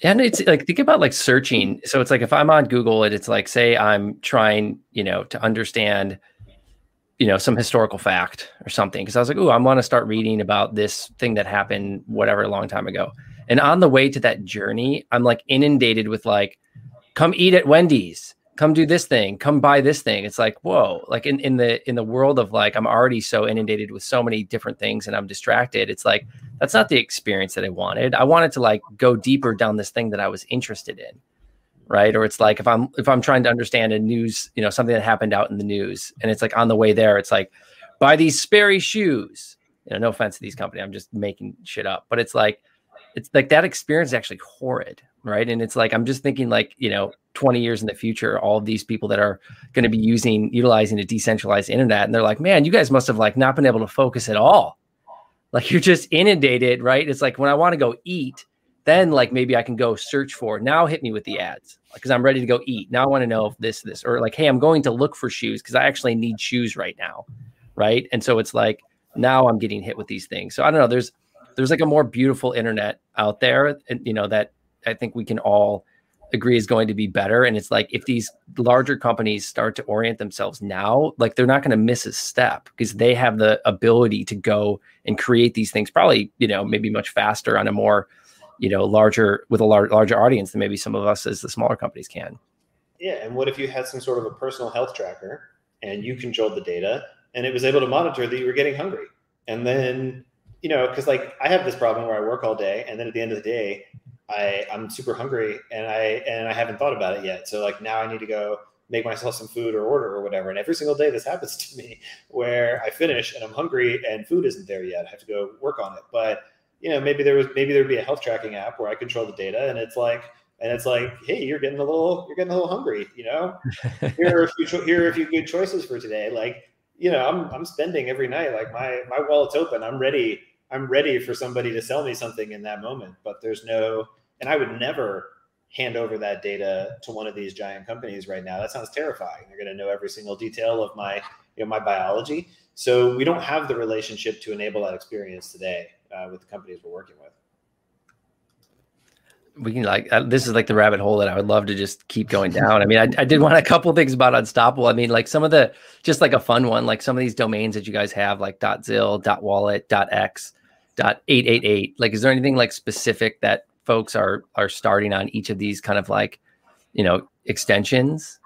and it's like think about like searching. So it's like if i'm on google and it's like say i'm trying you know to understand you know some historical fact or something because i was like oh i want to start reading about this thing that happened whatever a long time ago. And on the way to that journey i'm like inundated with like come eat at wendy's come do this thing come buy this thing. It's like whoa like in, in the in the world of like i'm already so inundated with so many different things and i'm distracted. It's like that's not the experience that i wanted. I wanted to like go deeper down this thing that i was interested in right? Or it's like if i'm if i'm trying to understand a news you know something that happened out in the news and it's like on the way there it's like buy these sperry shoes. You know no offense to these companies i'm just making shit up but it's like it's like that experience is actually horrid right? And it's like i'm just thinking like you know 20 years in the future all of these people that are going to be using utilizing a decentralized internet and they're like man you guys must have like not been able to focus at all. Like you're just inundated right? It's like when i want to go eat then like maybe i can go search for now hit me with the ads because i'm ready to go eat. Now i want to know if this this or like hey i'm going to look for shoes because i actually need shoes right now right? And so it's like now i'm getting hit with these things. So i don't know there's there's like a more beautiful internet out there you know that I think we can all agree is going to be better. And it's like if these larger companies start to orient themselves now, like they're not going to miss a step because they have the ability to go and create these things probably, you know, maybe much faster on a more, you know, larger with a lar- larger audience than maybe some of us as the smaller companies can. Yeah. And what if you had some sort of a personal health tracker and you controlled the data and it was able to monitor that you were getting hungry? And then, you know, because like I have this problem where I work all day and then at the end of the day, I I'm super hungry and I and I haven't thought about it yet. So like now I need to go make myself some food or order or whatever. And every single day this *laughs* happens to me where I finish and I'm hungry and food isn't there yet. I have to go work on it. But you know, maybe there was maybe there'd be a health tracking app where I control the data and it's like and it's like, hey, you're getting a little you're getting a little hungry, you know? *laughs* here are a few here are a few good choices for today. Like, you know, I'm I'm spending every night, like my my wallet's open. I'm ready I'm ready for somebody to sell me something in that moment, but there's no, and I would never hand over that data to one of these giant companies right now. That sounds terrifying. They're going to know every single detail of my, you know, my biology. So we don't have the relationship to enable that experience today uh, with the companies we're working with. We can like uh, this is like the rabbit hole that I would love to just keep going *laughs* down. I mean, I, I did want a couple things about Unstoppable. I mean, like some of the just like a fun one, like some of these domains that you guys have, like .zil, .wallet, .x, .888. Like, is there anything like specific that folks are are starting on each of these kind of like, you know, extensions?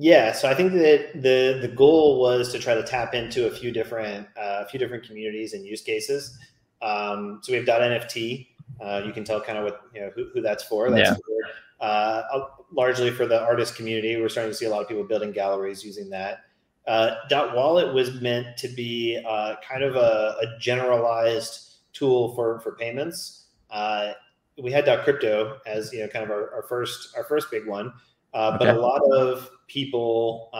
Yeah, so I think that the the goal was to try to tap into a few different uh, a few different communities and use cases. Um, so we have dot .nft uh, you can tell kind of what you know who, who that's for. That's yeah. for, uh, largely for the artist community. We're starting to see a lot of people building galleries using that. Uh, Dot Wallet was meant to be uh, kind of a, a, generalized tool for for payments. Uh, we had Dot Crypto as you know kind of our, our first our first big one, uh, okay. but a lot of people,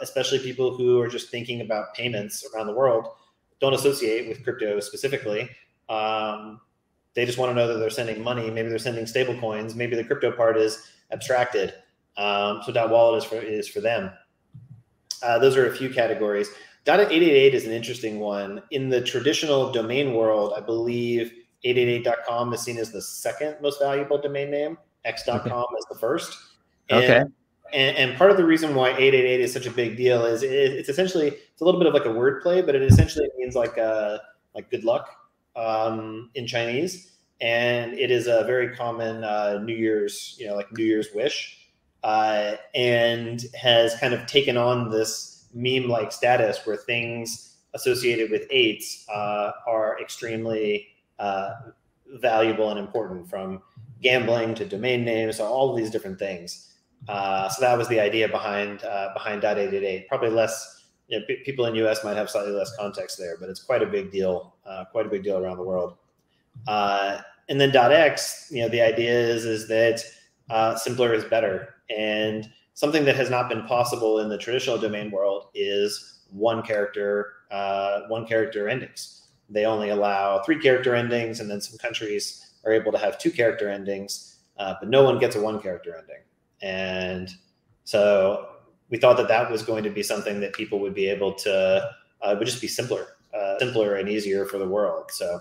especially people who are just thinking about payments around the world, don't associate with crypto specifically. Um, they just want to know that they're sending money. Maybe they're sending stable coins. Maybe the crypto part is abstracted. Um, so dot wallet is for is for them. Uh, those are a few categories. Dot 888 is an interesting one. In the traditional domain world, I believe 888.com is seen as the second most valuable domain name. X.com okay. is the first. And, okay. And, and, part of the reason why 888 is such a big deal is it, it's essentially it's a little bit of like a wordplay, but it essentially means like uh, like good luck um, in Chinese, and it is a very common uh, New Year's, you know, like New Year's wish, uh, and has kind of taken on this meme-like status where things associated with eights uh, are extremely uh, valuable and important, from gambling to domain names, so all of these different things. Uh, so that was the idea behind uh, behind .888. Probably less you know, people in US might have slightly less context there, but it's quite a big deal, uh, quite a big deal around the world. Uh, and then dot .x, you know, the idea is is that uh, simpler is better, and something that has not been possible in the traditional domain world is one character, uh, one character endings. They only allow three character endings, and then some countries are able to have two character endings, uh, but no one gets a one character ending. And so we thought that that was going to be something that people would be able to uh, would just be simpler, uh, simpler and easier for the world. So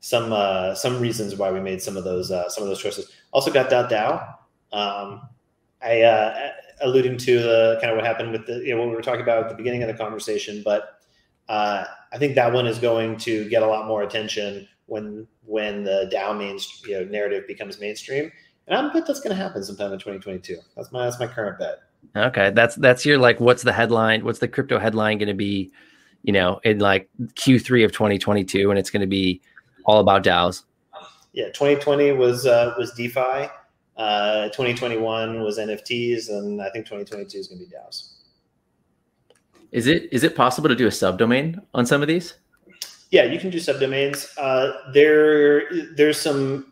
some uh, some reasons why we made some of those uh, some of those choices. Also got DAO. Um, I uh, alluding to the kind of what happened with the you know what we were talking about at the beginning of the conversation, but uh, I think that one is going to get a lot more attention when when the DAO means you know narrative becomes mainstream, and I bet that's going to happen sometime in 2022. That's my that's my current bet. Okay, that's that's your like. What's the headline? What's the crypto headline going to be? You know, in like Q3 of 2022, and it's going to be all about DAOs. Yeah, 2020 was uh, was DeFi. Uh, 2021 was NFTs, and I think 2022 is going to be DAOs. Is it is it possible to do a subdomain on some of these? Yeah, you can do subdomains. Uh, there there's some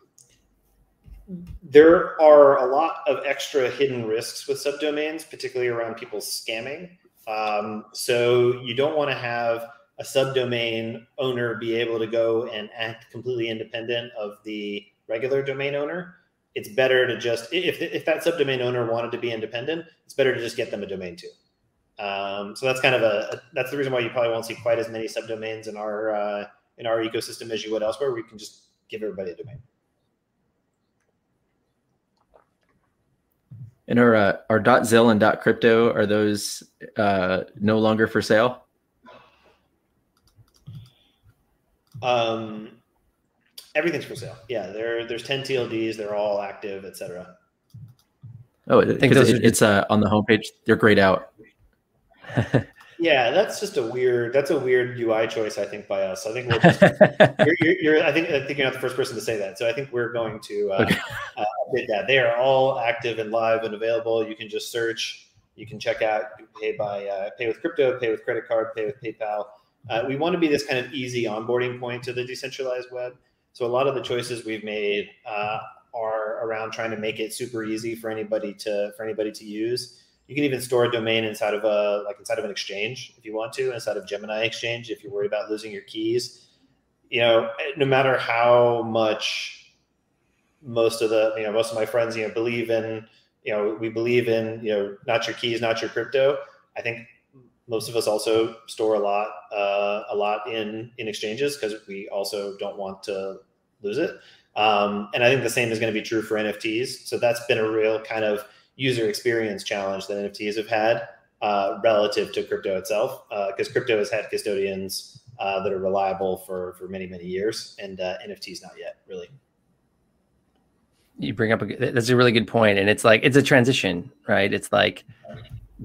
there are a lot of extra hidden risks with subdomains, particularly around people scamming. Um, so you don't want to have a subdomain owner be able to go and act completely independent of the regular domain owner. It's better to just if if that subdomain owner wanted to be independent, it's better to just get them a domain too. Um, so that's kind of a, that's the reason why you probably won't see quite as many subdomains in our uh, in our ecosystem as you would elsewhere. We can just give everybody a domain. And our uh, our .zil and dot .crypto are those uh, no longer for sale? Um, everything's for sale. Yeah, there there's 10 TLDs. They're all active, etc. Oh, I think it, it's uh, on the homepage. They're grayed out. *laughs* Yeah, that's just a weird. That's a weird UI choice, I think, by us. I think we're. Just, *laughs* you're, you're, you're, I think. I think you're not the first person to say that. So I think we're going to uh, okay. uh, update that. They are all active and live and available. You can just search. You can check out. pay by uh, pay with crypto, pay with credit card, pay with PayPal. Uh, we want to be this kind of easy onboarding point to the decentralized web. So a lot of the choices we've made uh, are around trying to make it super easy for anybody to for anybody to use you can even store a domain inside of a like inside of an exchange if you want to, inside of Gemini Exchange if you're worried about losing your keys. You know, no matter how much most of the you know most of my friends you know believe in you know we believe in you know not your keys, not your crypto. I think most of us also store a lot uh, a lot in in exchanges because we also don't want to lose it. Um, and I think the same is going to be true for NFTs. So that's been a real kind of user experience challenge that NFTs have had uh, relative to crypto itself, because uh, crypto has had custodians uh, that are reliable for for many many years, and uh, NFTs not yet really. You bring up a that's a really good point, and it's like it's a transition, right? It's like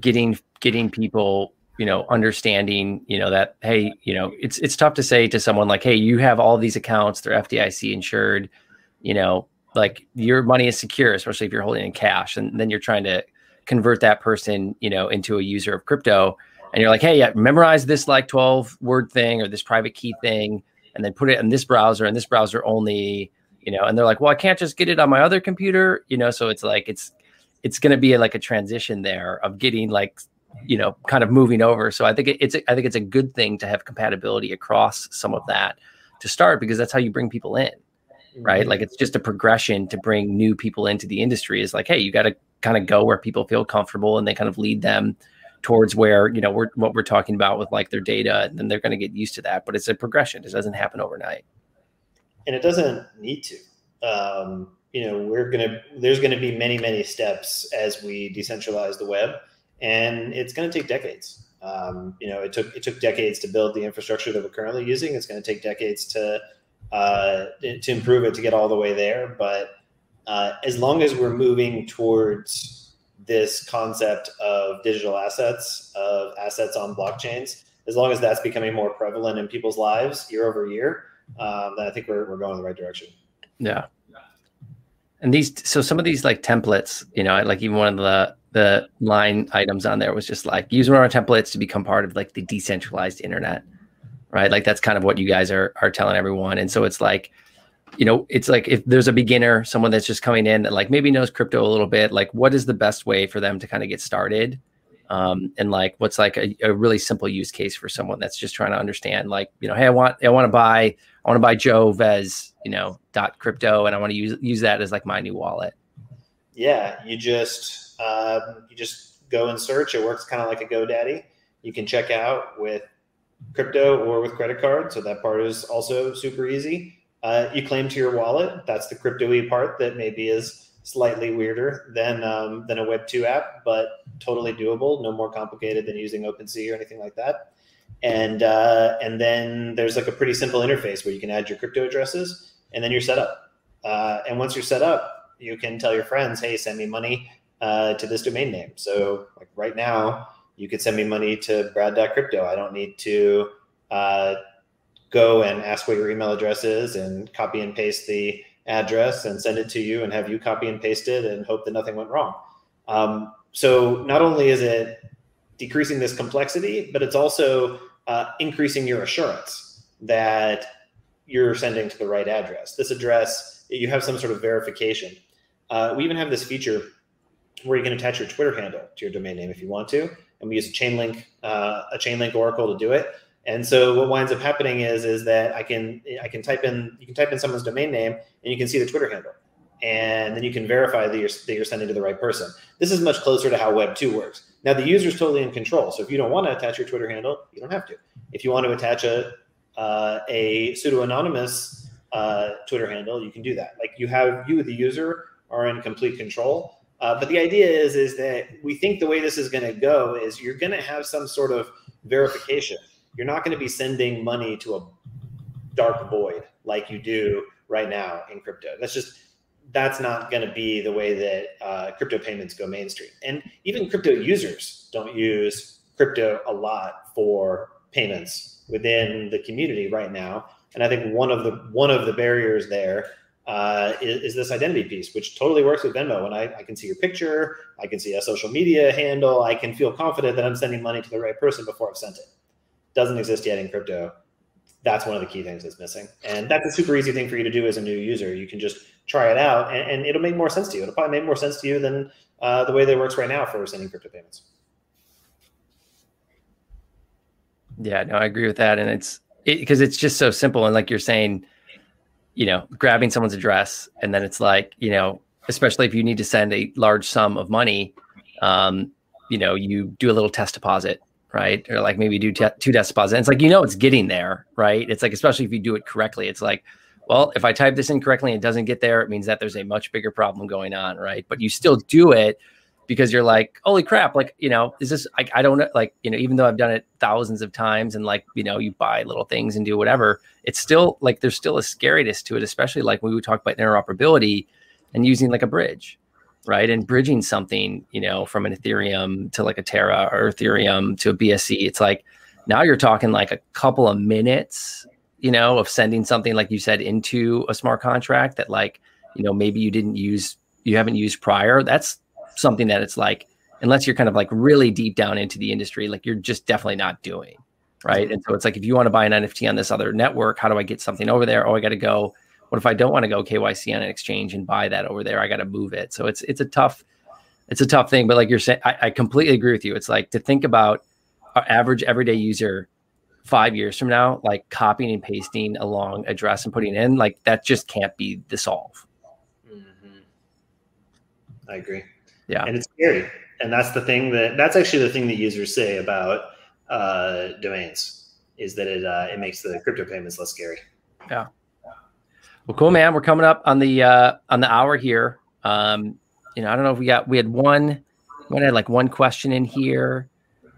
getting getting people you know understanding you know that hey you know it's it's tough to say to someone like hey you have all these accounts they're FDIC insured you know like your money is secure especially if you're holding in cash and then you're trying to convert that person you know into a user of crypto and you're like hey yeah memorize this like 12 word thing or this private key thing and then put it in this browser and this browser only you know and they're like well i can't just get it on my other computer you know so it's like it's it's going to be like a transition there of getting like you know kind of moving over so i think it's i think it's a good thing to have compatibility across some of that to start because that's how you bring people in right mm-hmm. like it's just a progression to bring new people into the industry is like hey you got to kind of go where people feel comfortable and they kind of lead them towards where you know we're what we're talking about with like their data and then they're going to get used to that but it's a progression it doesn't happen overnight and it doesn't need to um, you know we're going to there's going to be many many steps as we decentralize the web and it's going to take decades. Um, you know, it took it took decades to build the infrastructure that we're currently using. It's going to take decades to uh, to improve it to get all the way there. But uh, as long as we're moving towards this concept of digital assets, of assets on blockchains, as long as that's becoming more prevalent in people's lives year over year, um, then I think we're, we're going in the right direction. Yeah. And these, so some of these like templates, you know, like even one of the the line items on there was just like use one of our templates to become part of like the decentralized internet right like that's kind of what you guys are are telling everyone and so it's like you know it's like if there's a beginner someone that's just coming in that like maybe knows crypto a little bit like what is the best way for them to kind of get started um, and like what's like a, a really simple use case for someone that's just trying to understand like you know hey i want i want to buy i want to buy joe vez you know dot crypto and i want to use use that as like my new wallet yeah you just um, you just go and search. It works kind of like a GoDaddy. You can check out with crypto or with credit card. So that part is also super easy. Uh, you claim to your wallet. That's the crypto-y part that maybe is slightly weirder than um, than a Web two app, but totally doable. No more complicated than using OpenSea or anything like that. And uh, and then there's like a pretty simple interface where you can add your crypto addresses, and then you're set up. Uh, and once you're set up, you can tell your friends, "Hey, send me money uh, to this domain name. So like right now, you could send me money to brad.crypto. I don't need to uh, go and ask what your email address is and copy and paste the address and send it to you and have you copy and paste it and hope that nothing went wrong. Um, so not only is it decreasing this complexity, but it's also uh, increasing your assurance that you're sending to the right address. This address, you have some sort of verification. Uh, we even have this feature where you can attach your Twitter handle to your domain name if you want to. And we use a Chainlink, uh, a Chainlink Oracle to do it. And so what winds up happening is is that I can I can type in you can type in someone's domain name and you can see the Twitter handle, and then you can verify that you're that you're sending to the right person. This is much closer to how Web two works. Now the user is totally in control. So if you don't want to attach your Twitter handle, you don't have to. If you want to attach a uh, a pseudo anonymous uh, Twitter handle, you can do that. Like you have you the user are in complete control uh, but the idea is is that we think the way this is going to go is you're going to have some sort of verification. You're not going to be sending money to a dark void like you do right now in crypto. That's just that's not going to be the way that uh, crypto payments go mainstream. And even crypto users don't use crypto a lot for payments within the community right now. And I think one of the one of the barriers there uh, is, is, this identity piece, which totally works with Venmo. When I, I can see your picture, I can see a social media handle, I can feel confident that I'm sending money to the right person before I've sent it. Doesn't exist yet in crypto. That's one of the key things that's missing. And that's a super easy thing for you to do as a new user. You can just try it out and, and it'll make more sense to you. It'll probably make more sense to you than uh, the way that it works right now for sending crypto payments. Yeah, no, I agree with that. And it's because it, it's just so simple. And like you're saying, you know, grabbing someone's address, and then it's like, you know, especially if you need to send a large sum of money, um, you know, you do a little test deposit, right? Or like maybe do t- two test deposits. And it's like you know it's getting there, right? It's like especially if you do it correctly, it's like, well, if I type this incorrectly and it doesn't get there, it means that there's a much bigger problem going on, right? But you still do it because you're like, holy crap, like, you know, is this, I, I don't like, you know, even though I've done it thousands of times and like, you know, you buy little things and do whatever, it's still like, there's still a scariness to it, especially like when we talk about interoperability and using like a bridge, right? And bridging something, you know, from an Ethereum to like a Terra or Ethereum to a BSC. It's like, now you're talking like a couple of minutes, you know, of sending something like you said into a smart contract that like, you know, maybe you didn't use, you haven't used prior. That's something that it's like, unless you're kind of like really deep down into the industry, like you're just definitely not doing. Right. And so it's like, if you want to buy an NFT on this other network, how do I get something over there? Oh, I got to go. What if I don't want to go KYC on an exchange and buy that over there? I got to move it. So it's, it's a tough, it's a tough thing. But like you're saying, I, I completely agree with you. It's like to think about our average everyday user five years from now, like copying and pasting a long address and putting in, like that just can't be the solve. Mm-hmm. I agree. Yeah. And it's scary. And that's the thing that that's actually the thing that users say about uh, domains is that it uh, it makes the crypto payments less scary. Yeah. Well, cool, man. We're coming up on the uh, on the hour here. Um, you know, I don't know if we got we had one, we had like one question in here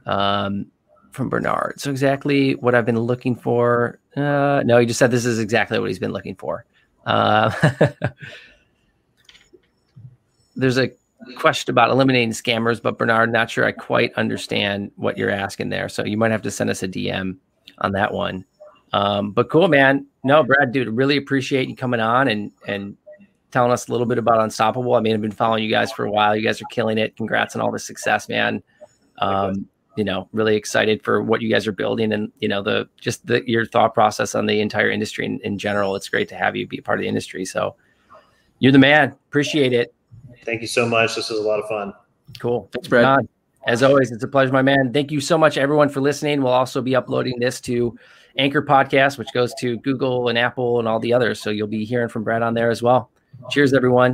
um, from Bernard. So exactly what I've been looking for. Uh, no, he just said this is exactly what he's been looking for. Uh, *laughs* there's a question about eliminating scammers, but Bernard, not sure I quite understand what you're asking there. So you might have to send us a DM on that one. Um, but cool, man. No, Brad, dude, really appreciate you coming on and and telling us a little bit about Unstoppable. I mean, I've been following you guys for a while. You guys are killing it. Congrats on all the success, man. Um, you know, really excited for what you guys are building and you know the just the your thought process on the entire industry in, in general. It's great to have you be a part of the industry. So you're the man. Appreciate it. Thank you so much. This was a lot of fun. Cool. Thanks, Brad. John, as always, it's a pleasure, my man. Thank you so much, everyone, for listening. We'll also be uploading this to Anchor Podcast, which goes to Google and Apple and all the others. So you'll be hearing from Brad on there as well. Cheers, everyone.